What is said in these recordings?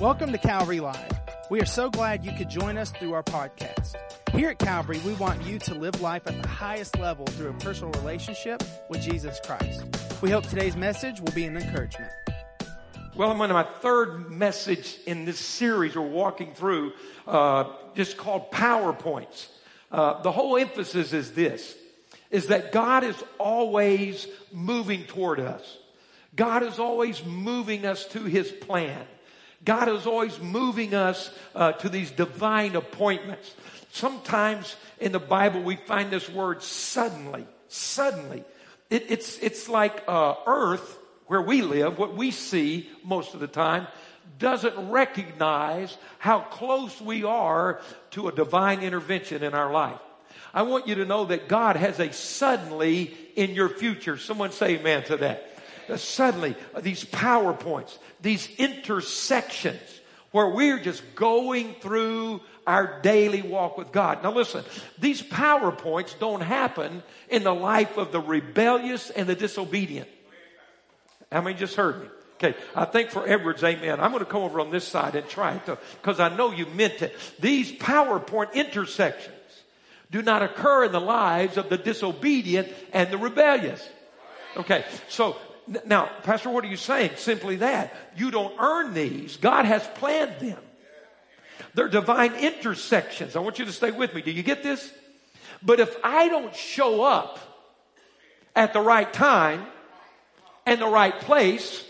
Welcome to Calvary Live. We are so glad you could join us through our podcast. Here at Calvary, we want you to live life at the highest level through a personal relationship with Jesus Christ. We hope today's message will be an encouragement. Well, I'm on my third message in this series we're walking through, uh, just called PowerPoints. Uh, the whole emphasis is this, is that God is always moving toward us. God is always moving us to His plan. God is always moving us uh, to these divine appointments. Sometimes in the Bible we find this word suddenly. Suddenly. It, it's, it's like uh, earth, where we live, what we see most of the time, doesn't recognize how close we are to a divine intervention in our life. I want you to know that God has a suddenly in your future. Someone say amen to that. Suddenly, uh, these PowerPoints, these intersections where we're just going through our daily walk with God. Now listen, these PowerPoints don't happen in the life of the rebellious and the disobedient. How many just heard me? Okay, I think for Edwards, amen. I'm going to come over on this side and try it because I know you meant it. These PowerPoint intersections do not occur in the lives of the disobedient and the rebellious. Okay, so now, Pastor, what are you saying? Simply that. You don't earn these. God has planned them. They're divine intersections. I want you to stay with me. Do you get this? But if I don't show up at the right time and the right place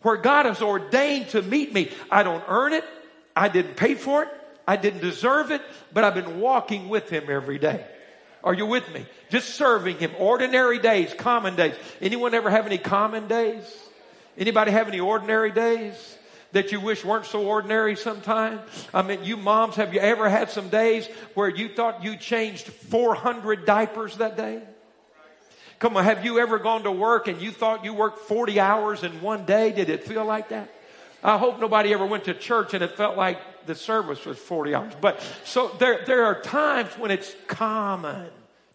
where God has ordained to meet me, I don't earn it. I didn't pay for it. I didn't deserve it, but I've been walking with Him every day. Are you with me? Just serving Him. Ordinary days, common days. Anyone ever have any common days? Anybody have any ordinary days? that you wish weren't so ordinary sometimes? I mean, you moms, have you ever had some days where you thought you changed 400 diapers that day? Come on, have you ever gone to work and you thought you worked 40 hours in one day? Did it feel like that? I hope nobody ever went to church and it felt like the service was 40 hours. But so there, there are times when it's common,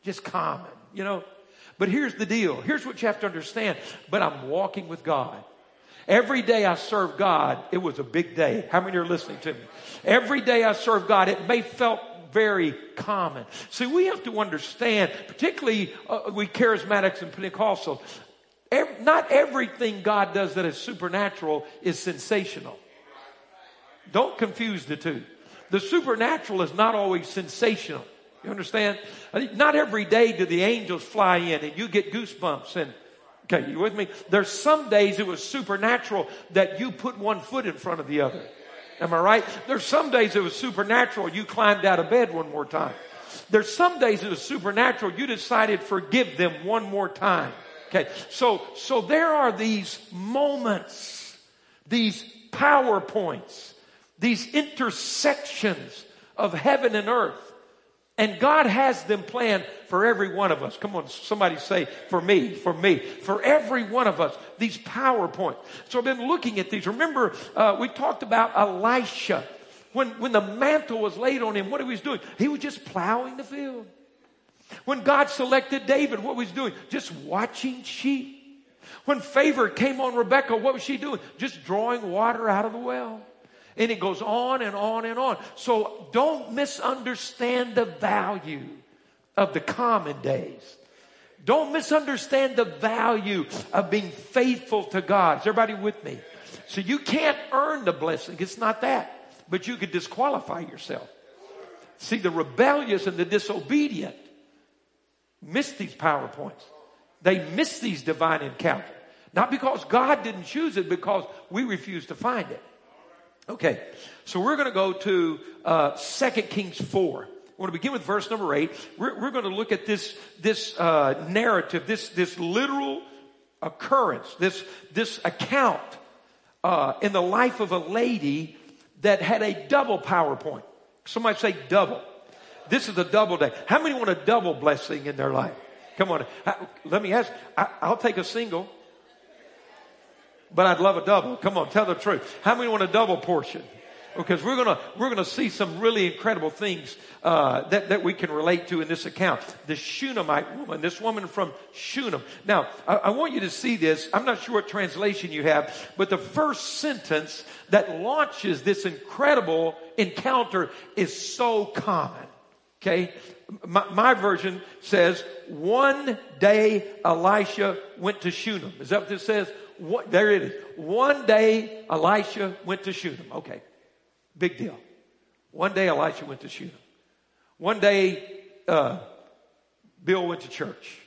just common, you know. But here's the deal. Here's what you have to understand. But I'm walking with God. Every day I serve God, it was a big day. How many are listening to me? Every day I serve God, it may felt very common. See, we have to understand, particularly uh, we charismatics and Pentecostals, not everything God does that is supernatural is sensational. Don't confuse the two. The supernatural is not always sensational. You understand? Not every day do the angels fly in and you get goosebumps and Okay, you with me? There's some days it was supernatural that you put one foot in front of the other. Am I right? There's some days it was supernatural you climbed out of bed one more time. There's some days it was supernatural you decided forgive them one more time. Okay, so, so there are these moments, these PowerPoints, these intersections of heaven and earth. And God has them planned for every one of us. Come on, somebody say, for me, for me, for every one of us, these PowerPoints. So I've been looking at these. Remember, uh, we talked about Elisha. When, when the mantle was laid on him, what he was doing? He was just plowing the field. When God selected David, what was he doing? Just watching sheep. When favor came on Rebecca, what was she doing? Just drawing water out of the well. And it goes on and on and on. So don't misunderstand the value of the common days. Don't misunderstand the value of being faithful to God. Is everybody with me? So you can't earn the blessing. It's not that. But you could disqualify yourself. See, the rebellious and the disobedient miss these PowerPoints. They miss these divine encounters. Not because God didn't choose it, because we refuse to find it. Okay, so we're going to go to uh, 2 Kings 4. We're going to begin with verse number 8. We're, we're going to look at this, this uh, narrative, this, this literal occurrence, this, this account uh, in the life of a lady that had a double PowerPoint. Somebody say double. This is a double day. How many want a double blessing in their life? Come on. Let me ask. I, I'll take a single but I'd love a double. Come on, tell the truth. How many want a double portion? because we're gonna we're gonna see some really incredible things uh, that that we can relate to in this account. The Shunammite woman, this woman from Shunem. Now, I, I want you to see this. I'm not sure what translation you have, but the first sentence that launches this incredible encounter is so common. Okay, my, my, version says one day Elisha went to Shunem. Is that what this says? What, there it is. One day Elisha went to Shunem. Okay. Big deal. One day Elisha went to Shunem. One day uh, Bill went to church.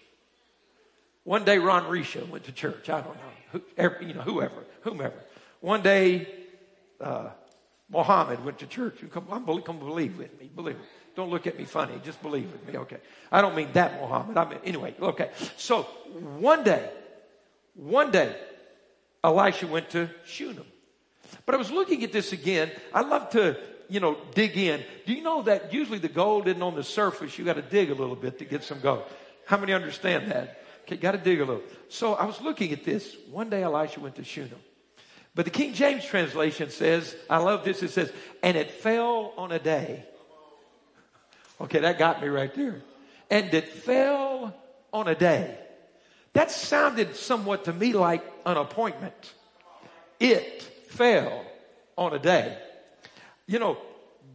One day Ron Risha went to church. I don't know. Who, every, you know, whoever, whomever. One day uh, Mohammed went to church. Come, come believe with me. Believe me. Don't look at me funny. Just believe with me. Okay. I don't mean that Mohammed. I mean, anyway, okay. So one day, one day, Elisha went to Shunem. But I was looking at this again. I love to, you know, dig in. Do you know that usually the gold isn't on the surface? You got to dig a little bit to get some gold. How many understand that? Okay, got to dig a little. So I was looking at this. One day Elisha went to Shunem. But the King James translation says, I love this, it says, and it fell on a day. Okay, that got me right there. And it fell on a day. That sounded somewhat to me like an appointment. It fell on a day. You know,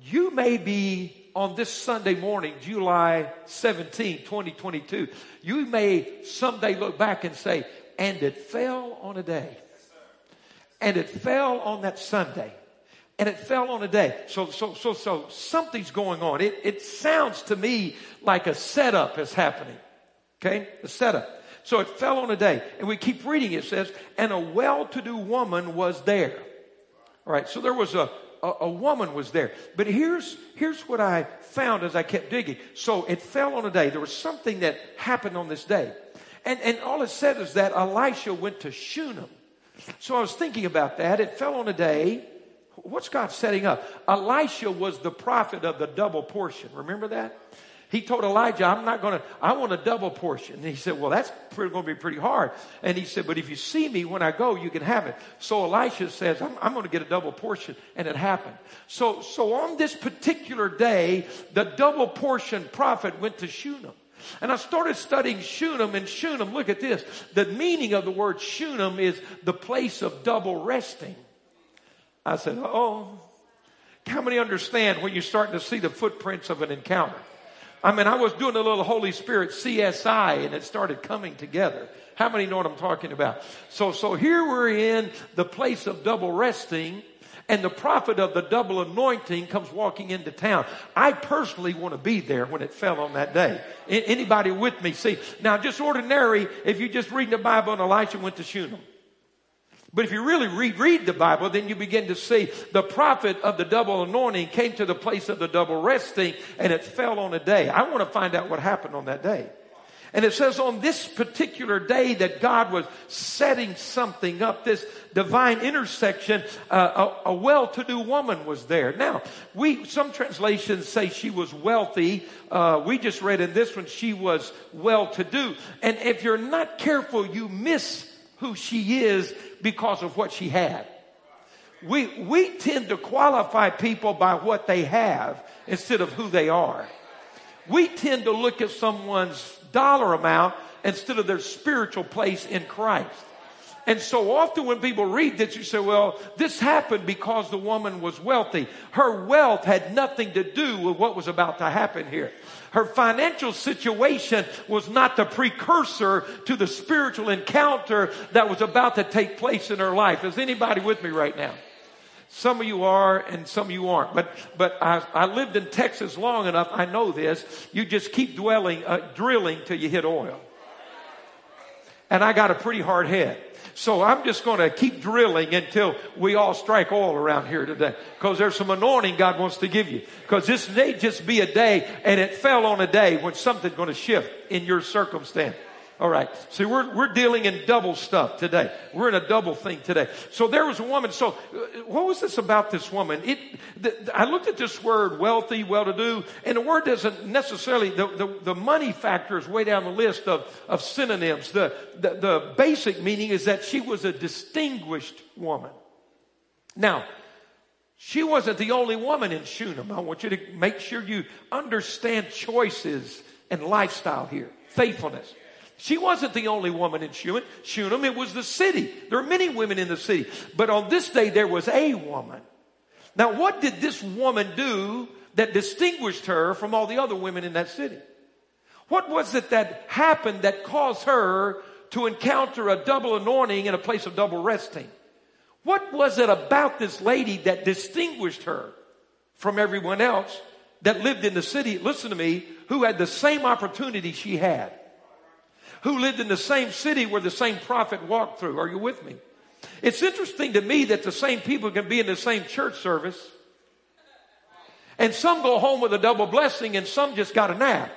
you may be on this Sunday morning, July 17, 2022, you may someday look back and say, and it fell on a day. And it fell on that Sunday. And it fell on a day. So, so, so, so something's going on. It, it sounds to me like a setup is happening. Okay? A setup. So it fell on a day. And we keep reading, it says, and a well-to-do woman was there. All right, so there was a, a, a, woman was there. But here's, here's what I found as I kept digging. So it fell on a day. There was something that happened on this day. And, and all it said is that Elisha went to Shunem. So I was thinking about that. It fell on a day. What's God setting up? Elisha was the prophet of the double portion. Remember that? He told Elijah, I'm not going to, I want a double portion. And he said, well, that's going to be pretty hard. And he said, but if you see me when I go, you can have it. So Elisha says, I'm, I'm going to get a double portion. And it happened. So, so on this particular day, the double portion prophet went to Shunem. And I started studying Shunem and Shunem. Look at this. The meaning of the word Shunem is the place of double resting. I said, oh, how many understand when you're starting to see the footprints of an encounter? I mean, I was doing a little Holy Spirit CSI and it started coming together. How many know what I'm talking about? So, so here we're in the place of double resting and the prophet of the double anointing comes walking into town. I personally want to be there when it fell on that day. Anybody with me? See, now just ordinary, if you just read the Bible and Elisha went to Shunem. But if you really read, read the Bible, then you begin to see the prophet of the double anointing came to the place of the double resting and it fell on a day. I want to find out what happened on that day. And it says on this particular day that God was setting something up, this divine intersection, uh, a, a well-to-do woman was there. Now, we, some translations say she was wealthy. Uh, we just read in this one, she was well-to-do. And if you're not careful, you miss who she is because of what she had. We, we tend to qualify people by what they have instead of who they are. We tend to look at someone's dollar amount instead of their spiritual place in Christ. And so often when people read this, you say, well, this happened because the woman was wealthy. Her wealth had nothing to do with what was about to happen here. Her financial situation was not the precursor to the spiritual encounter that was about to take place in her life. Is anybody with me right now? Some of you are and some of you aren't. But, but I, I lived in Texas long enough. I know this. You just keep dwelling, uh, drilling till you hit oil. And I got a pretty hard head. So I'm just going to keep drilling until we all strike oil around here today. Because there's some anointing God wants to give you. Because this may just be a day, and it fell on a day when something's going to shift in your circumstance. All right. See, we're, we're dealing in double stuff today. We're in a double thing today. So there was a woman. So uh, what was this about this woman? It, the, I looked at this word wealthy, well-to-do, and the word doesn't necessarily, the, the, the money factor is way down the list of, of synonyms. The, the, the basic meaning is that she was a distinguished woman. Now, She wasn't the only woman in Shunem. I want you to make sure you understand choices and lifestyle here. Faithfulness. She wasn't the only woman in Shunem. It was the city. There are many women in the city. But on this day, there was a woman. Now, what did this woman do that distinguished her from all the other women in that city? What was it that happened that caused her to encounter a double anointing in a place of double resting? What was it about this lady that distinguished her from everyone else that lived in the city? Listen to me, who had the same opportunity she had who lived in the same city where the same prophet walked through. Are you with me? It's interesting to me that the same people can be in the same church service and some go home with a double blessing and some just got a nap.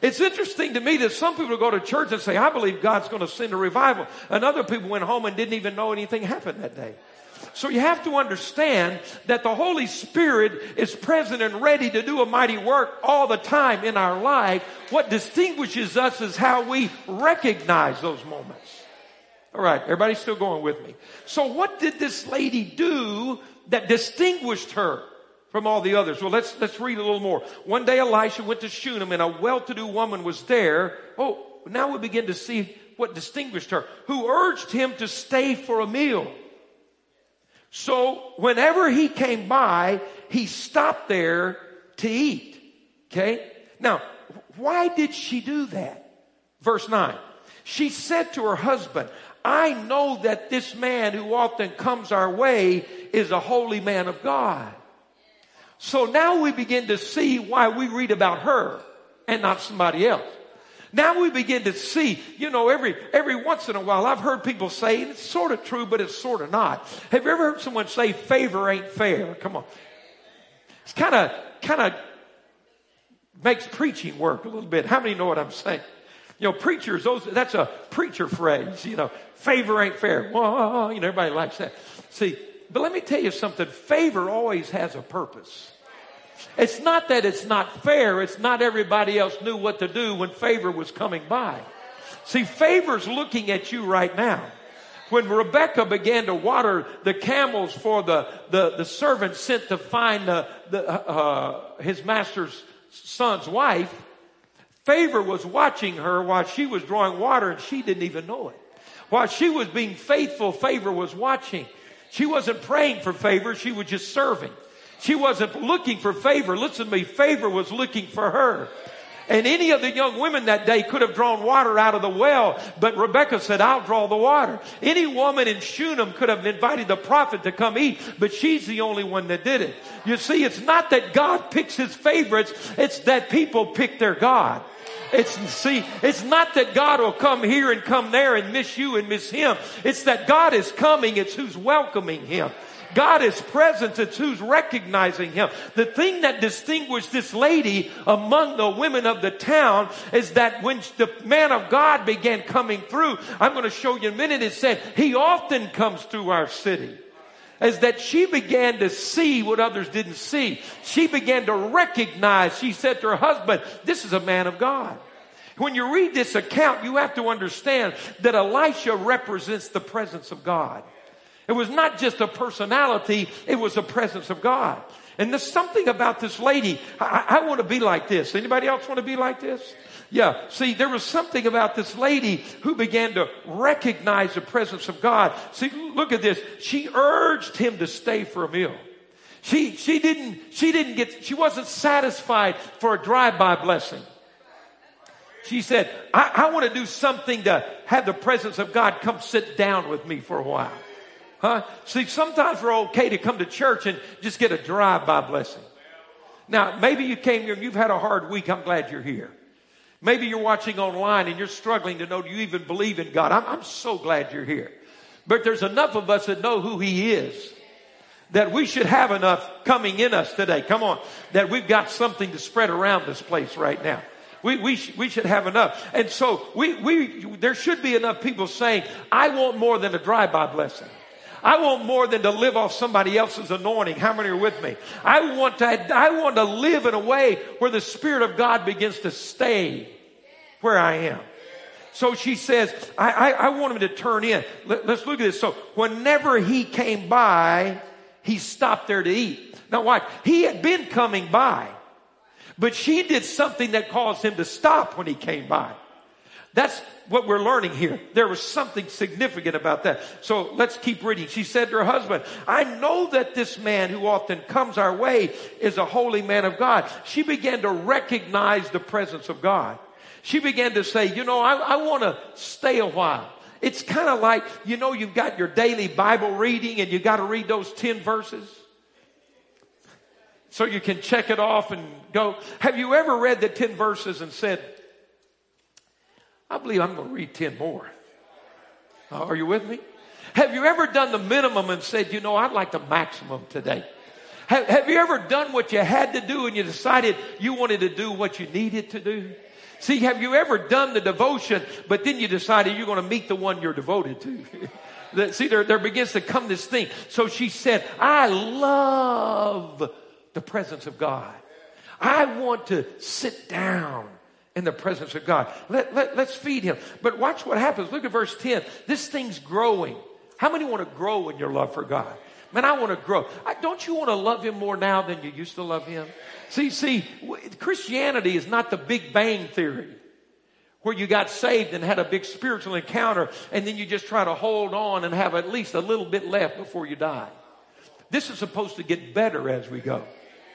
It's interesting to me that some people go to church and say, I believe God's going to send a revival. And other people went home and didn't even know anything happened that day. So you have to understand that the Holy Spirit is present and ready to do a mighty work all the time in our life. What distinguishes us is how we recognize those moments. All right, everybody still going with me. So what did this lady do that distinguished her from all the others? Well, let's, let's read a little more. One day Elisha went to Shunem and a well-to-do woman was there. Oh, now we begin to see what distinguished her, who urged him to stay for a meal. So whenever he came by, he stopped there to eat. Okay? Now, why did she do that? Verse 9. She said to her husband, I know that this man who often comes our way is a holy man of God. So now we begin to see why we read about her and not somebody else. Now we begin to see, you know, every, every once in a while, I've heard people say, it's sort of true, but it's sort of not. Have you ever heard someone say favor ain't fair? Come on. It's kind of, kind of makes preaching work a little bit. How many know what I'm saying? You know, preachers, those, that's a preacher phrase, you know, favor ain't fair. Well, you know, everybody likes that. See, but let me tell you something. Favor always has a purpose. It's not that it's not fair. It's not everybody else knew what to do when favor was coming by. See, favor's looking at you right now. When Rebecca began to water the camels for the, the, the servant sent to find the, the, uh, his master's son's wife, favor was watching her while she was drawing water and she didn't even know it. While she was being faithful, favor was watching. She wasn't praying for favor, she was just serving. She wasn't looking for favor. Listen to me. Favor was looking for her. And any of the young women that day could have drawn water out of the well, but Rebecca said, I'll draw the water. Any woman in Shunem could have invited the prophet to come eat, but she's the only one that did it. You see, it's not that God picks his favorites, it's that people pick their God. It's, see, it's not that God will come here and come there and miss you and miss him. It's that God is coming, it's who's welcoming him. God is present. It's who's recognizing him. The thing that distinguished this lady among the women of the town is that when the man of God began coming through, I'm going to show you in a minute, it said, he often comes through our city is that she began to see what others didn't see. She began to recognize, she said to her husband, this is a man of God. When you read this account, you have to understand that Elisha represents the presence of God. It was not just a personality, it was the presence of God. And there's something about this lady. I, I want to be like this. Anybody else want to be like this? Yeah. See, there was something about this lady who began to recognize the presence of God. See, look at this. She urged him to stay for a meal. She, she didn't, she didn't get, she wasn't satisfied for a drive-by blessing. She said, I, I want to do something to have the presence of God come sit down with me for a while. Huh? See, sometimes we're okay to come to church and just get a drive-by blessing. Now, maybe you came here and you've had a hard week. I'm glad you're here. Maybe you're watching online and you're struggling to know do you even believe in God. I'm, I'm so glad you're here. But there's enough of us that know who He is that we should have enough coming in us today. Come on. That we've got something to spread around this place right now. We, we, sh- we should have enough. And so we, we, there should be enough people saying, I want more than a drive-by blessing. I want more than to live off somebody else's anointing. How many are with me? I want to, I want to live in a way where the Spirit of God begins to stay where I am. So she says, I, I, I want him to turn in. Let, let's look at this. So whenever he came by, he stopped there to eat. Now watch, he had been coming by, but she did something that caused him to stop when he came by. That's what we're learning here. There was something significant about that. So let's keep reading. She said to her husband, I know that this man who often comes our way is a holy man of God. She began to recognize the presence of God. She began to say, you know, I, I want to stay a while. It's kind of like, you know, you've got your daily Bible reading and you got to read those 10 verses. So you can check it off and go. Have you ever read the 10 verses and said, I believe I'm going to read 10 more. Are you with me? Have you ever done the minimum and said, you know, I'd like the maximum today? Have, have you ever done what you had to do and you decided you wanted to do what you needed to do? See, have you ever done the devotion, but then you decided you're going to meet the one you're devoted to? See, there, there begins to come this thing. So she said, I love the presence of God. I want to sit down in the presence of God. Let, let, let's feed him. But watch what happens. Look at verse 10. This thing's growing. How many want to grow in your love for God? Man, I want to grow. I, don't you want to love him more now than you used to love him? See, see, Christianity is not the Big Bang Theory where you got saved and had a big spiritual encounter and then you just try to hold on and have at least a little bit left before you die. This is supposed to get better as we go.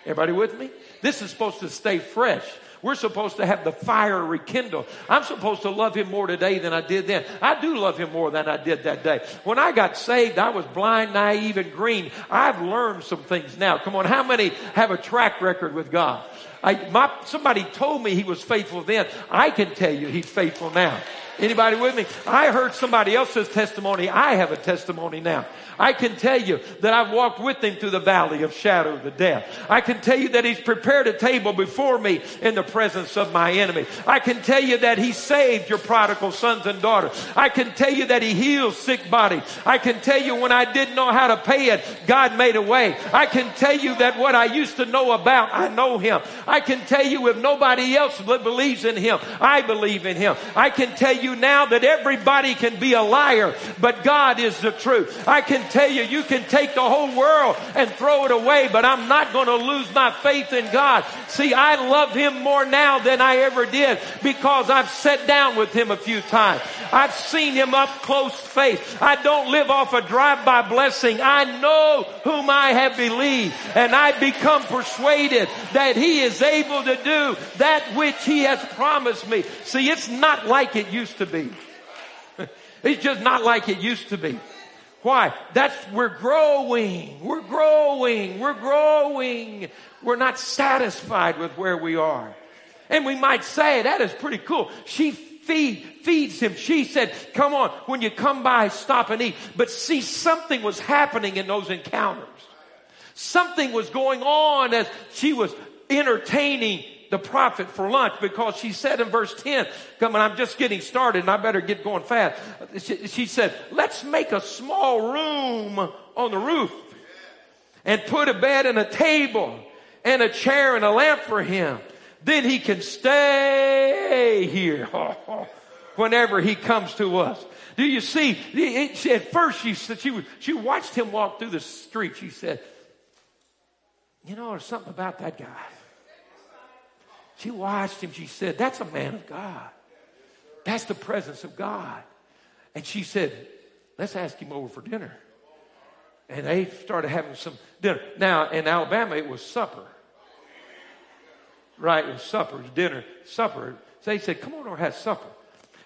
Everybody with me? This is supposed to stay fresh. We're supposed to have the fire rekindled. I'm supposed to love him more today than I did then. I do love him more than I did that day. When I got saved, I was blind, naive, and green. I've learned some things now. Come on, how many have a track record with God? I, my, somebody told me he was faithful then. I can tell you he's faithful now. Anybody with me? I heard somebody else's testimony. I have a testimony now. I can tell you that I've walked with him through the valley of shadow of the death. I can tell you that he's prepared a table before me in the presence of my enemy. I can tell you that he saved your prodigal sons and daughters. I can tell you that he heals sick body. I can tell you when I didn't know how to pay it, God made a way. I can tell you that what I used to know about, I know him. I can tell you if nobody else believes in him, I believe in him. I can tell you now that everybody can be a liar, but God is the truth. I can tell you, you can take the whole world and throw it away, but I'm not going to lose my faith in God. See, I love Him more now than I ever did because I've sat down with Him a few times. I've seen Him up close faith. I don't live off a drive-by blessing. I know whom I have believed and I become persuaded that He is able to do that which He has promised me. See, it's not like it used to be. It's just not like it used to be. Why? That's, we're growing. We're growing. We're growing. We're not satisfied with where we are. And we might say, that is pretty cool. She feed, feeds him. She said, come on, when you come by, stop and eat. But see, something was happening in those encounters. Something was going on as she was entertaining the prophet for lunch because she said in verse 10, come on, I'm just getting started and I better get going fast. She, she said, let's make a small room on the roof and put a bed and a table and a chair and a lamp for him. Then he can stay here whenever he comes to us. Do you see? At first, she said she, she watched him walk through the street. She said, "You know, there's something about that guy. She watched him. She said, That's a man of God. That's the presence of God. And she said, Let's ask him over for dinner. And they started having some dinner. Now, in Alabama, it was supper. Right? It was supper, it was dinner, supper. So they said, Come on over, have supper.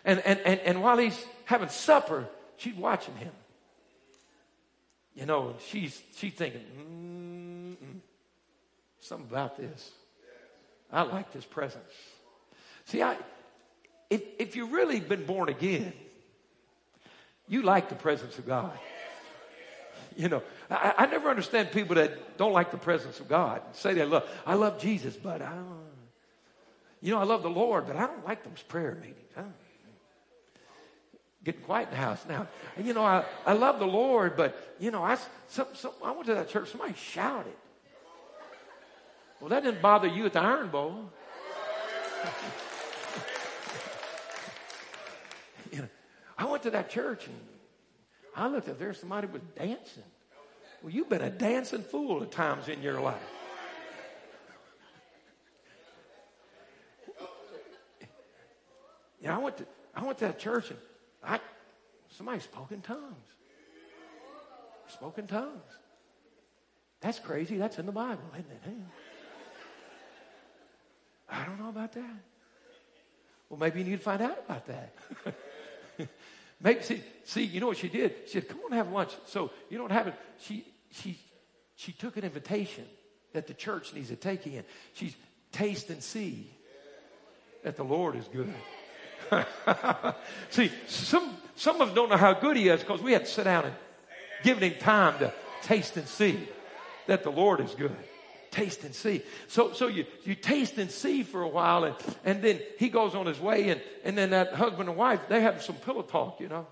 And, and, and, and while he's having supper, she's watching him. You know, she's, she's thinking, mm something about this. I like this presence. See, I, if, if you've really been born again, you like the presence of God. You know, I, I never understand people that don't like the presence of God. Say they love, I love Jesus, but I don't, you know, I love the Lord, but I don't like those prayer meetings. Getting quiet in the house now. And you know, I, I love the Lord, but you know, I, some, some, I went to that church, somebody shouted. Well, that didn't bother you at the Iron Bowl. I went to that church and I looked up there, somebody was dancing. Well, you've been a dancing fool at times in your life. You know, I went to I went to that church and I somebody spoke in tongues. Spoke in tongues. That's crazy. That's in the Bible, isn't it? I don't know about that. Well, maybe you need to find out about that. maybe see, see, you know what she did? She said, "Come on, have lunch." So you know what happened? She she she took an invitation that the church needs to take in. She's taste and see that the Lord is good. see, some some of us don't know how good He is because we had to sit down and give Him time to taste and see that the Lord is good taste and see. So, so you, you taste and see for a while, and, and then he goes on his way, and, and then that husband and wife, they have some pillow talk, you know.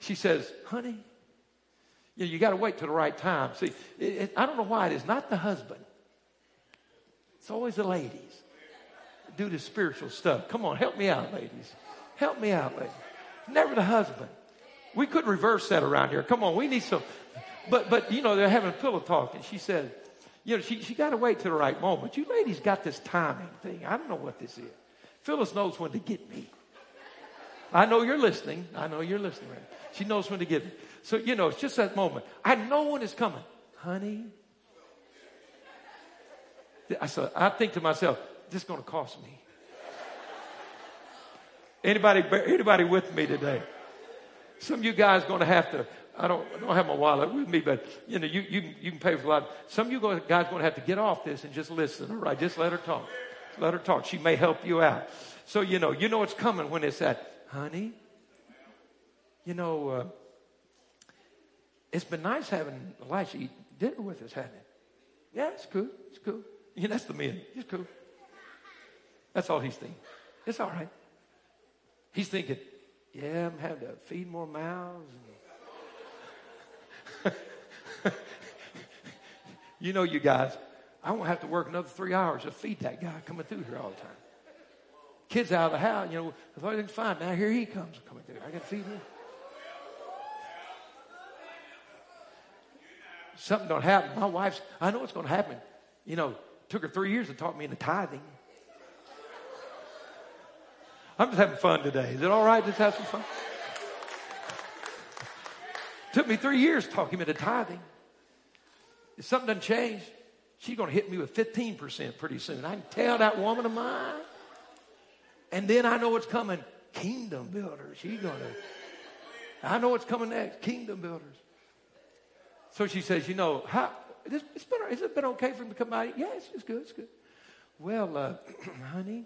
She says, honey, you, know, you got to wait till the right time. See, it, it, I don't know why it is not the husband. It's always the ladies. Do the spiritual stuff. Come on, help me out, ladies. Help me out, ladies. Never the husband. We could reverse that around here. Come on, we need some. But, but you know, they're having a pillow talk, and she said, you know, she, she got to wait to the right moment. You ladies got this timing thing. I don't know what this is. Phyllis knows when to get me. I know you're listening. I know you're listening. She knows when to get me. So, you know, it's just that moment. I know when it's coming. Honey. I, said, I think to myself, this is going to cost me. Anybody, anybody with me today? Some of you guys going to have to I don't, I don't have my wallet with me, but you know, you, you, you can pay for a lot. Some of you guys are going to have to get off this and just listen. All right, just let her talk. Let her talk. She may help you out. So you know, you know it's coming when it's that, honey. You know, uh, it's been nice having Elisha eat dinner with us, hasn't it? Yeah, it's cool. It's cool. Yeah, that's the men. It's cool. That's all he's thinking. It's all right. He's thinking, yeah, I'm having to feed more mouths. And, you know, you guys, I won't have to work another three hours to feed that guy coming through here all the time. Kids out of the house, you know, everything's fine, now here he comes coming through. I got to feed him. Something don't happen. My wife's, I know what's going to happen. You know, took her three years to talk me into tithing. I'm just having fun today. Is it all right? Just have some fun. Took me three years talking into tithing. If something doesn't change, she's going to hit me with 15% pretty soon. I can tell that woman of mine. And then I know what's coming. Kingdom builders. She's going to. I know what's coming next. Kingdom builders. So she says, you know, how, this, it's been, has it been okay for him to come by? Yes, it's good, it's good. Well, uh, honey,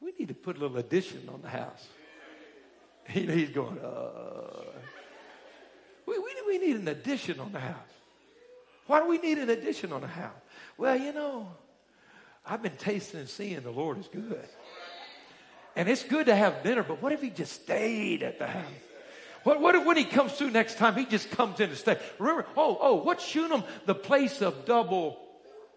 we need to put a little addition on the house. He, he's going, uh, we, we, we need an addition on the house. Why do we need an addition on the house? Well, you know, I've been tasting and seeing the Lord is good. And it's good to have dinner, but what if he just stayed at the house? What, what if when he comes through next time, he just comes in to stay? Remember, oh, oh, what's Shunem? The place of double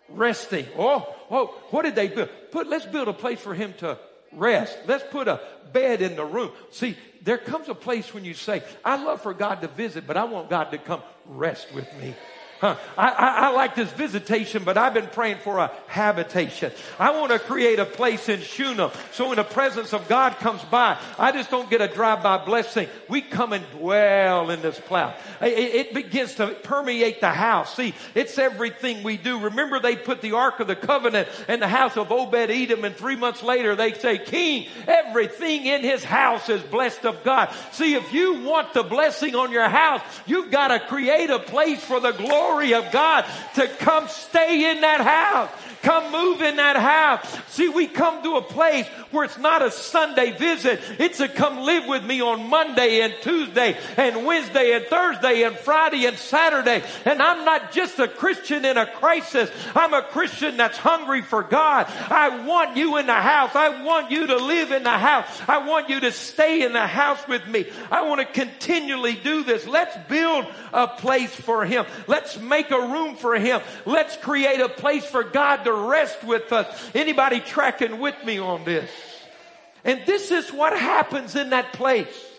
resting. Oh, oh, what did they build? Put, let's build a place for him to rest. Let's put a bed in the room. See, there comes a place when you say, I love for God to visit, but I want God to come rest with me. Huh. I, I, I, like this visitation, but I've been praying for a habitation. I want to create a place in Shunem. So when the presence of God comes by, I just don't get a drive-by blessing. We come and dwell in this cloud. It, it begins to permeate the house. See, it's everything we do. Remember they put the Ark of the Covenant in the house of Obed-Edom and three months later they say, King, everything in his house is blessed of God. See, if you want the blessing on your house, you've got to create a place for the glory glory of God to come stay in that house. Come move in that house. See, we come to a place where it's not a Sunday visit. It's a come live with me on Monday and Tuesday and Wednesday and Thursday and Friday and Saturday. And I'm not just a Christian in a crisis. I'm a Christian that's hungry for God. I want you in the house. I want you to live in the house. I want you to stay in the house with me. I want to continually do this. Let's build a place for Him. Let's make a room for Him. Let's create a place for God to rest with us. Anybody tracking with me on this? And this is what happens in that place.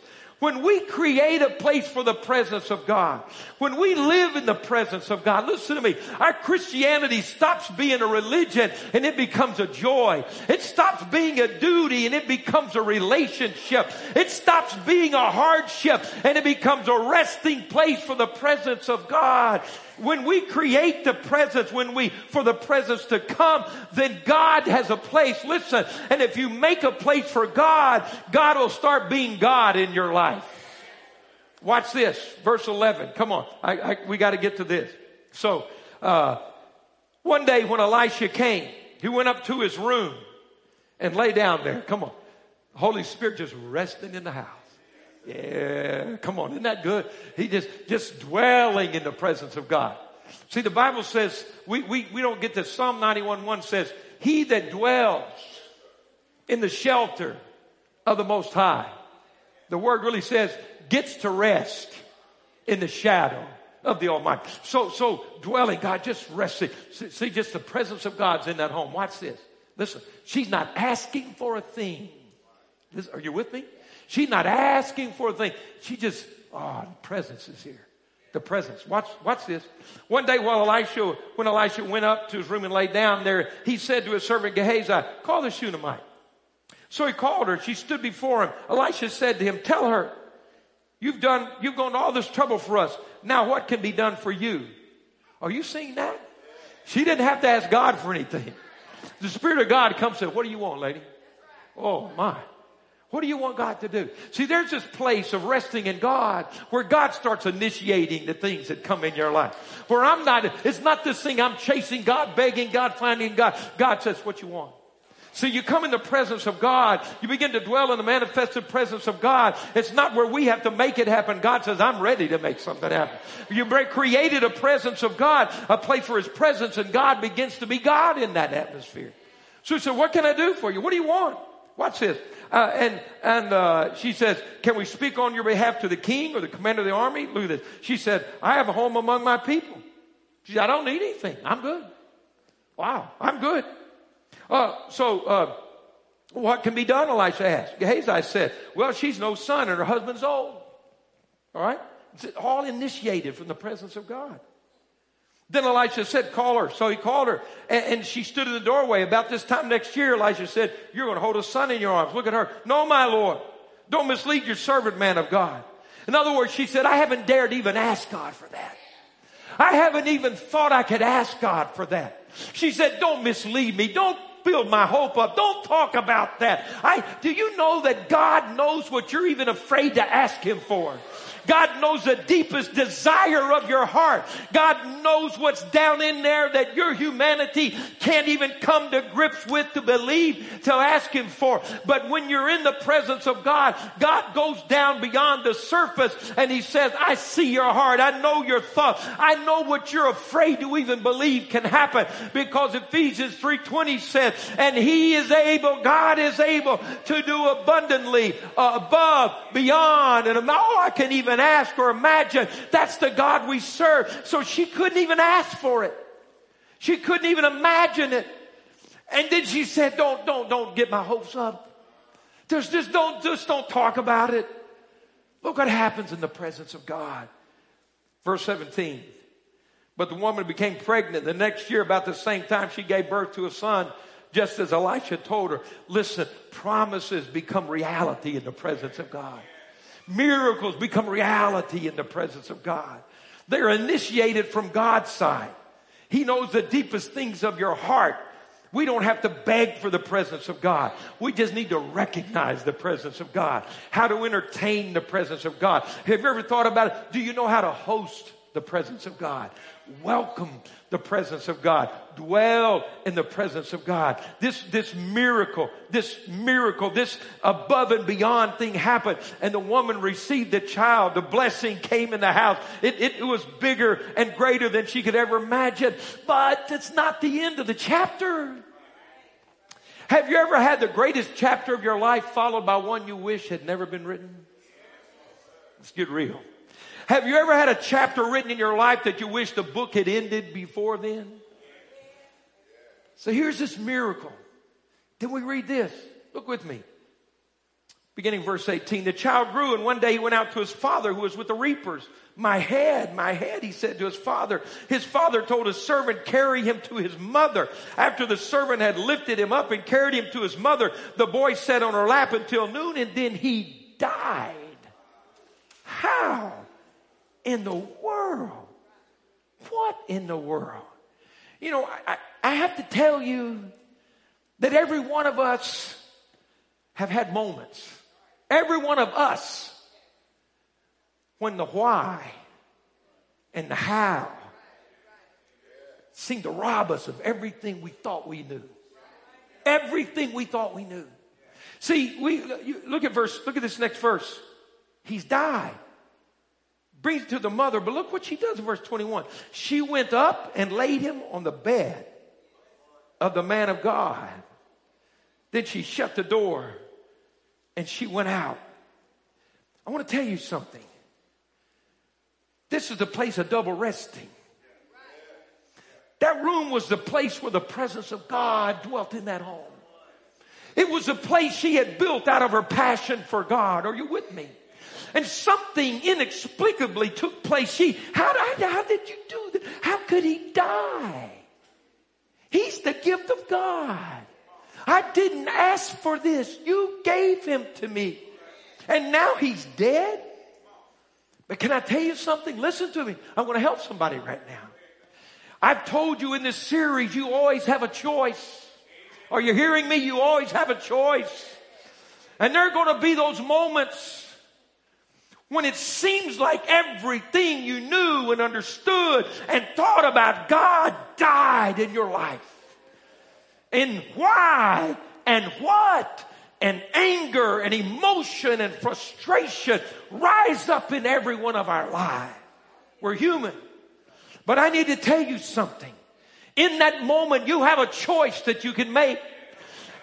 When we create a place for the presence of God, when we live in the presence of God, listen to me, our Christianity stops being a religion and it becomes a joy. It stops being a duty and it becomes a relationship. It stops being a hardship and it becomes a resting place for the presence of God. When we create the presence, when we, for the presence to come, then God has a place. Listen, and if you make a place for God, God will start being God in your life. Watch this, verse 11. Come on, I, I, we got to get to this. So, uh, one day when Elisha came, he went up to his room and lay down there. Come on. Holy Spirit just resting in the house. Yeah, come on, isn't that good? He just, just dwelling in the presence of God. See, the Bible says, we, we, we don't get this. Psalm 91 1 says, He that dwells in the shelter of the Most High. The word really says, gets to rest in the shadow of the Almighty. So, so dwelling, God, just resting. See, see, just the presence of God's in that home. Watch this. Listen, she's not asking for a thing. This, are you with me? She's not asking for a thing. She just, oh, the presence is here. The presence. Watch, watch this. One day while Elisha, when Elisha went up to his room and laid down there, he said to his servant Gehazi, call the Shunammite. So he called her. She stood before him. Elisha said to him, tell her, you've done, you've gone to all this trouble for us. Now what can be done for you? Are you seeing that? She didn't have to ask God for anything. The Spirit of God comes and said, what do you want, lady? Oh my. What do you want God to do? See, there's this place of resting in God where God starts initiating the things that come in your life. Where I'm not, it's not this thing I'm chasing God, begging God, finding God. God says, what you want? So you come in the presence of God. You begin to dwell in the manifested presence of God. It's not where we have to make it happen. God says, I'm ready to make something happen. You created a presence of God, a place for His presence, and God begins to be God in that atmosphere. So he said, what can I do for you? What do you want? Watch this. Uh, and and uh, she says, Can we speak on your behalf to the king or the commander of the army? Look at this. She said, I have a home among my people. She said, I don't need anything. I'm good. Wow, I'm good. Uh, so, uh, what can be done? Elisha asked. Gehazi said, Well, she's no son and her husband's old. All right? It's all initiated from the presence of God. Then Elisha said, call her. So he called her and, and, she stood in the doorway. About this time next year, Elisha said, you're going to hold a son in your arms. Look at her. No, my Lord. Don't mislead your servant, man of God. In other words, she said, I haven't dared even ask God for that. I haven't even thought I could ask God for that. She said, don't mislead me. Don't build my hope up. Don't talk about that. I, do you know that God knows what you're even afraid to ask Him for? God knows the deepest desire of your heart. God knows what's down in there that your humanity can't even come to grips with to believe, to ask Him for. But when you're in the presence of God, God goes down beyond the surface and He says, I see your heart. I know your thoughts. I know what you're afraid to even believe can happen because Ephesians 3.20 says, and He is able, God is able to do abundantly uh, above, beyond, and all I can even even ask or imagine. That's the God we serve. So she couldn't even ask for it. She couldn't even imagine it. And then she said, don't, don't, don't get my hopes up. There's just don't, just don't talk about it. Look what happens in the presence of God. Verse 17. But the woman became pregnant. The next year, about the same time, she gave birth to a son, just as Elisha told her. Listen, promises become reality in the presence of God. Miracles become reality in the presence of God. They're initiated from God's side. He knows the deepest things of your heart. We don't have to beg for the presence of God. We just need to recognize the presence of God. How to entertain the presence of God. Have you ever thought about it? Do you know how to host the presence of God? Welcome the presence of God. Dwell in the presence of God. This, this miracle, this miracle, this above and beyond thing happened and the woman received the child. The blessing came in the house. It, it, it was bigger and greater than she could ever imagine. But it's not the end of the chapter. Have you ever had the greatest chapter of your life followed by one you wish had never been written? Let's get real. Have you ever had a chapter written in your life that you wish the book had ended before then? So here's this miracle. Then we read this. Look with me. beginning verse 18. The child grew and one day he went out to his father who was with the reapers. My head, my head, he said to his father. His father told his servant, carry him to his mother. After the servant had lifted him up and carried him to his mother, the boy sat on her lap until noon and then he died. How in the world? What in the world? You know, I, I have to tell you that every one of us have had moments. Every one of us when the why and the how seemed to rob us of everything we thought we knew. Everything we thought we knew. See, we look at verse, look at this next verse. He's died. Brings to the mother, but look what she does in verse 21. She went up and laid him on the bed of the man of God. Then she shut the door and she went out. I want to tell you something. This is the place of double resting. That room was the place where the presence of God dwelt in that home. It was a place she had built out of her passion for God. Are you with me? And something inexplicably took place. She, how, how did you do that? How could he die? He's the gift of God. I didn't ask for this. You gave him to me. And now he's dead. But can I tell you something? Listen to me. I'm going to help somebody right now. I've told you in this series, you always have a choice. Are you hearing me? You always have a choice. And there are going to be those moments when it seems like everything you knew and understood and thought about God died in your life. And why and what and anger and emotion and frustration rise up in every one of our lives. We're human. But I need to tell you something. In that moment, you have a choice that you can make.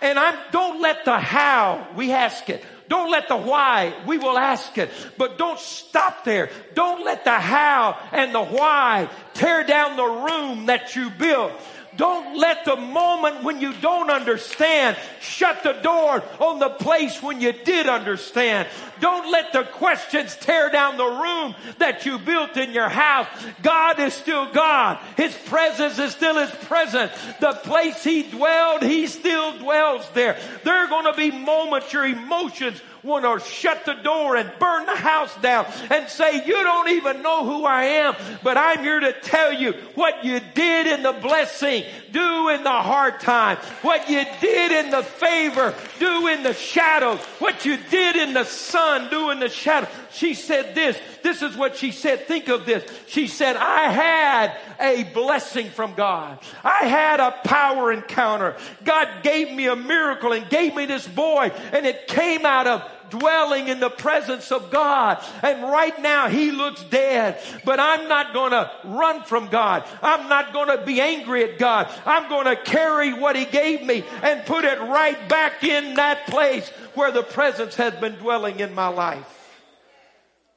And I'm, don't let the how, we ask it. Don't let the why, we will ask it. But don't stop there. Don't let the how and the why tear down the room that you built. Don't let the moment when you don't understand shut the door on the place when you did understand. Don't let the questions tear down the room that you built in your house. God is still God. His presence is still His presence. The place He dwelled, He still dwells there. There are going to be moments your emotions want to shut the door and burn the house down and say, you don't even know who I am, but I'm here to tell you what you did in the blessing, do in the hard time. What you did in the favor, do in the shadows. What you did in the sun, do in the shadow. She said this. This is what she said. Think of this. She said, I had a blessing from God. I had a power encounter. God gave me a miracle and gave me this boy and it came out of dwelling in the presence of God. And right now he looks dead, but I'm not going to run from God. I'm not going to be angry at God. I'm going to carry what he gave me and put it right back in that place where the presence has been dwelling in my life.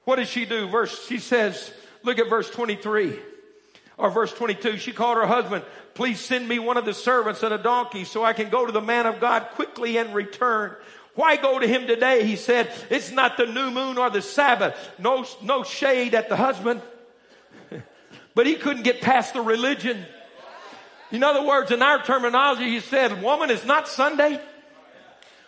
What does she do? Verse, she says, look at verse 23 or verse 22. She called her husband, please send me one of the servants and a donkey so I can go to the man of God quickly and return. Why go to him today? He said, it's not the new moon or the Sabbath. No, no shade at the husband. but he couldn't get past the religion. In other words, in our terminology, he said, woman, it's not Sunday.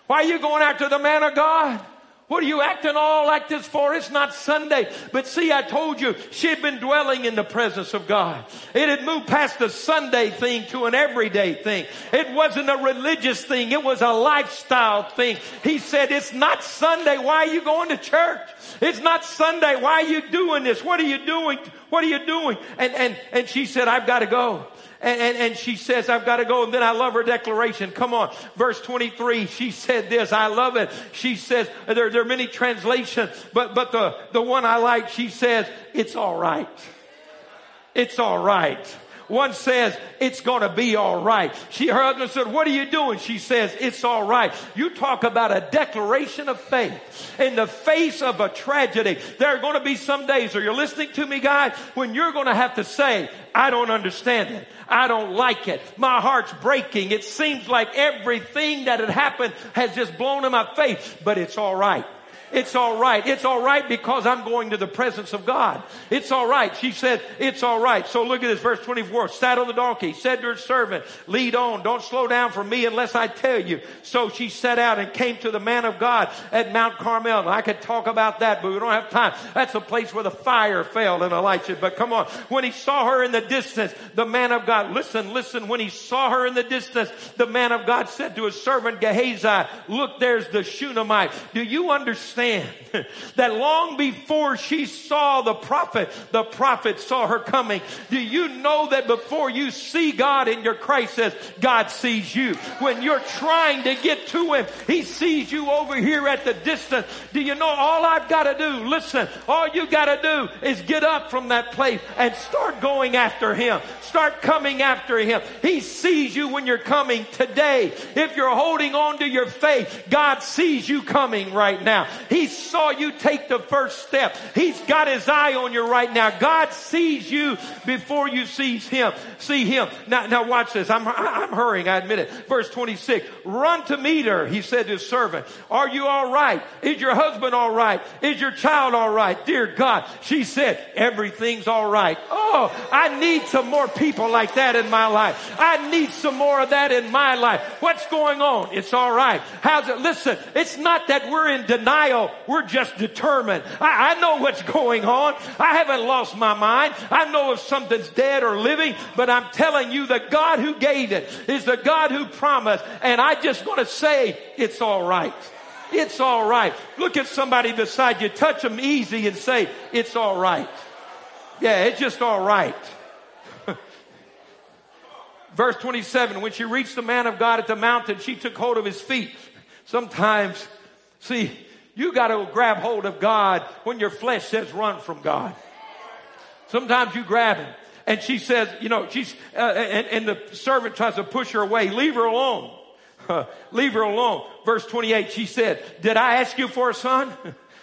Why are you going after the man of God? What are you acting all like this for? It's not Sunday. But see, I told you, she had been dwelling in the presence of God. It had moved past the Sunday thing to an everyday thing. It wasn't a religious thing. It was a lifestyle thing. He said, it's not Sunday. Why are you going to church? It's not Sunday. Why are you doing this? What are you doing? What are you doing? And, and, and she said, I've got to go. And, and, and, she says, I've got to go. And then I love her declaration. Come on. Verse 23, she said this. I love it. She says, there, there are many translations, but, but the, the one I like, she says, it's all right. It's all right. One says, it's gonna be alright. She, her husband said, what are you doing? She says, it's alright. You talk about a declaration of faith in the face of a tragedy. There are gonna be some days, are you listening to me guys, when you're gonna have to say, I don't understand it. I don't like it. My heart's breaking. It seems like everything that had happened has just blown in my face, but it's alright. It's all right. It's all right because I'm going to the presence of God. It's all right. She said, it's all right. So look at this verse 24. Sat on the donkey, said to her servant, lead on. Don't slow down for me unless I tell you. So she set out and came to the man of God at Mount Carmel. I could talk about that, but we don't have time. That's a place where the fire fell in Elisha. But come on. When he saw her in the distance, the man of God, listen, listen. When he saw her in the distance, the man of God said to his servant Gehazi, look, there's the Shunammite. Do you understand? Understand that long before she saw the prophet, the prophet saw her coming. Do you know that before you see God in your crisis, God sees you? When you're trying to get to Him, He sees you over here at the distance. Do you know all I've got to do? Listen, all you got to do is get up from that place and start going after Him. Start coming after Him. He sees you when you're coming today. If you're holding on to your faith, God sees you coming right now. He saw you take the first step. He's got his eye on you right now. God sees you before you sees him. See him. Now, now watch this. I'm, I'm hurrying. I admit it. Verse 26. Run to meet her. He said to his servant, are you all right? Is your husband all right? Is your child all right? Dear God. She said, everything's all right. Oh, I need some more people like that in my life. I need some more of that in my life. What's going on? It's all right. How's it? Listen, it's not that we're in denial we're just determined. I, I know what's going on. I haven't lost my mind. I know if something's dead or living, but I'm telling you the God who gave it is the God who promised. And I just want to say it's all right. It's all right. Look at somebody beside you, touch them easy and say, it's all right. Yeah, it's just all right. Verse 27, when she reached the man of God at the mountain, she took hold of his feet. Sometimes, see, you got to grab hold of God when your flesh says run from God. Sometimes you grab him. And she says, you know, she's, uh, and, and, the servant tries to push her away. Leave her alone. leave her alone. Verse 28, she said, did I ask you for a son?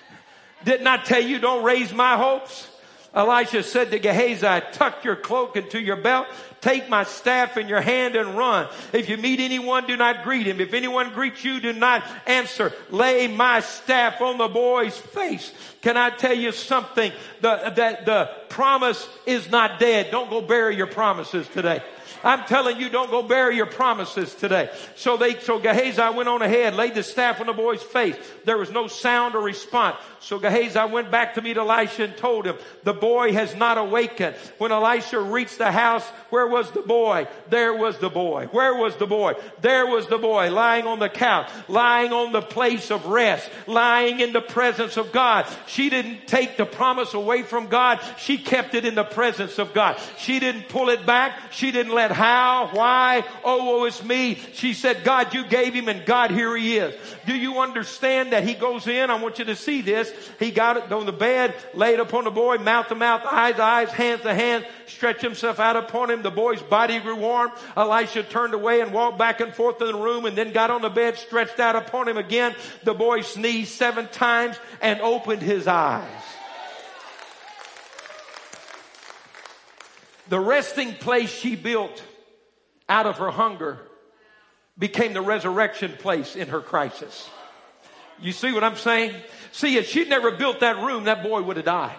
Didn't I tell you don't raise my hopes? Elisha said to Gehazi, tuck your cloak into your belt, take my staff in your hand and run. If you meet anyone, do not greet him. If anyone greets you, do not answer. Lay my staff on the boy's face. Can I tell you something? The, that the promise is not dead. Don't go bury your promises today. I'm telling you, don't go bury your promises today. So they, so Gehazi went on ahead, laid the staff on the boy's face. There was no sound or response. So Gehazi went back to meet Elisha and told him, the boy has not awakened. When Elisha reached the house, where was the boy? There was the boy. Where was the boy? There was the boy lying on the couch, lying on the place of rest, lying in the presence of God. She didn't take the promise away from God. She kept it in the presence of God. She didn't pull it back. She didn't let how, why, oh, oh, it's me. She said, God, you gave him and God, here he is. Do you understand that he goes in? I want you to see this. He got it on the bed, laid upon the boy, mouth to mouth, eyes to eyes, hands to hand, stretched himself out upon him. The boy's body grew warm. Elisha turned away and walked back and forth in the room and then got on the bed, stretched out upon him again. The boy sneezed seven times and opened his eyes. The resting place she built out of her hunger became the resurrection place in her crisis. You see what I'm saying? See, if she'd never built that room, that boy would have died.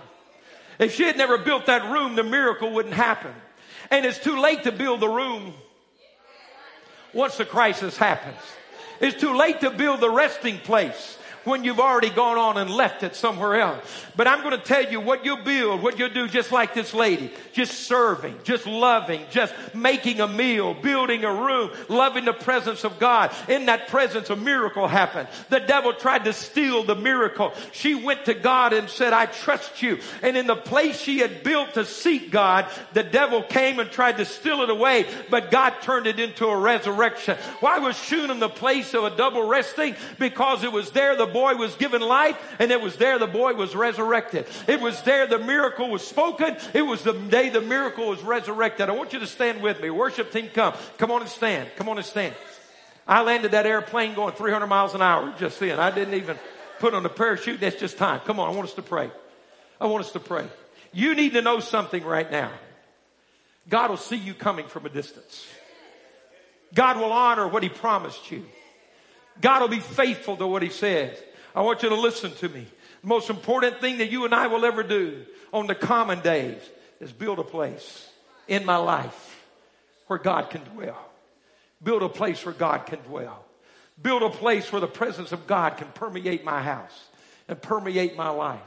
If she had never built that room, the miracle wouldn't happen. And it's too late to build the room once the crisis happens. It's too late to build the resting place when you've already gone on and left it somewhere else. But I'm going to tell you what you'll build, what you'll do just like this lady. Just serving, just loving, just making a meal, building a room, loving the presence of God. In that presence, a miracle happened. The devil tried to steal the miracle. She went to God and said, I trust you. And in the place she had built to seek God, the devil came and tried to steal it away, but God turned it into a resurrection. Why was Shunem the place of a double resting? Because it was there the boy was given life and it was there the boy was resurrected. It was there the miracle was spoken. It was the day the miracle was resurrected. I want you to stand with me. Worship team come. Come on and stand. Come on and stand. I landed that airplane going 300 miles an hour just then. I didn't even put on the parachute. That's just time. Come on. I want us to pray. I want us to pray. You need to know something right now. God will see you coming from a distance. God will honor what he promised you. God will be faithful to what he says. I want you to listen to me. The most important thing that you and I will ever do on the common days is build a place in my life where God can dwell. Build a place where God can dwell. Build a place where the presence of God can permeate my house and permeate my life.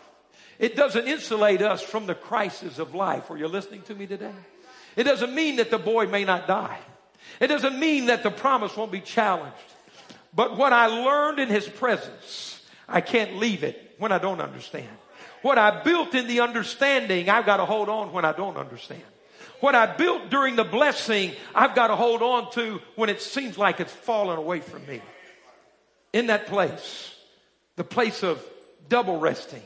It doesn't insulate us from the crisis of life. Are you listening to me today? It doesn't mean that the boy may not die. It doesn't mean that the promise won't be challenged. But what I learned in his presence, I can't leave it when I don't understand. What I built in the understanding, I've got to hold on when I don't understand. What I built during the blessing, I've got to hold on to when it seems like it's fallen away from me. In that place, the place of double resting.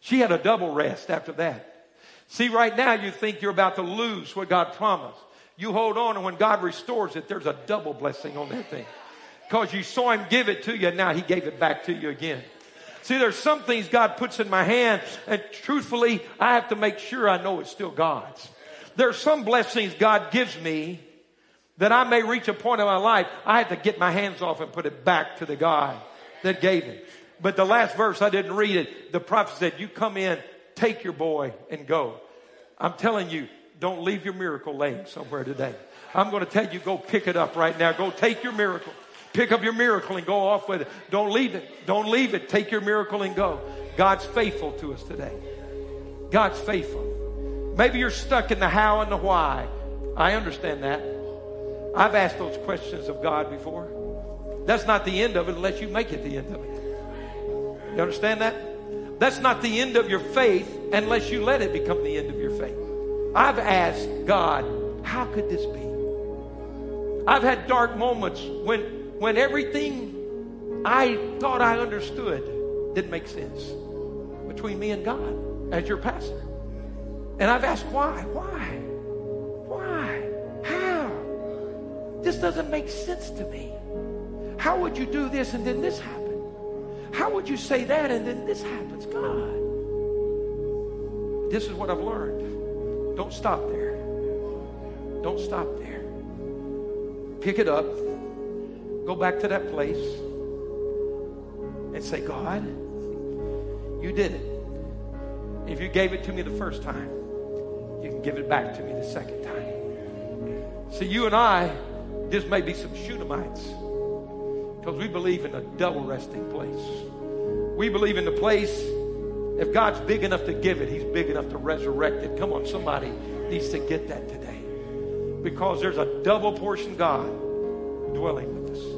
She had a double rest after that. See, right now you think you're about to lose what God promised. You hold on, and when God restores it, there's a double blessing on that thing. Because you saw Him give it to you, and now He gave it back to you again. See, there's some things God puts in my hand, and truthfully, I have to make sure I know it's still God's. There's some blessings God gives me that I may reach a point in my life, I have to get my hands off and put it back to the God that gave it. But the last verse, I didn't read it. The prophet said, You come in, take your boy, and go. I'm telling you, don't leave your miracle laying somewhere today. I'm going to tell you, go pick it up right now. Go take your miracle. Pick up your miracle and go off with it. Don't leave it. Don't leave it. Take your miracle and go. God's faithful to us today. God's faithful. Maybe you're stuck in the how and the why. I understand that. I've asked those questions of God before. That's not the end of it unless you make it the end of it. You understand that? That's not the end of your faith unless you let it become the end of your faith. I've asked God, how could this be? I've had dark moments when, when everything I thought I understood didn't make sense between me and God as your pastor. And I've asked why? Why? Why? How? This doesn't make sense to me. How would you do this and then this happen? How would you say that and then this happens? God. This is what I've learned. Don't stop there. Don't stop there. Pick it up. Go back to that place and say, God, you did it. If you gave it to me the first time, you can give it back to me the second time. See, you and I, this may be some Shunamites because we believe in a double resting place. We believe in the place, if God's big enough to give it, He's big enough to resurrect it. Come on, somebody needs to get that today. Because there's a double portion God dwelling with us.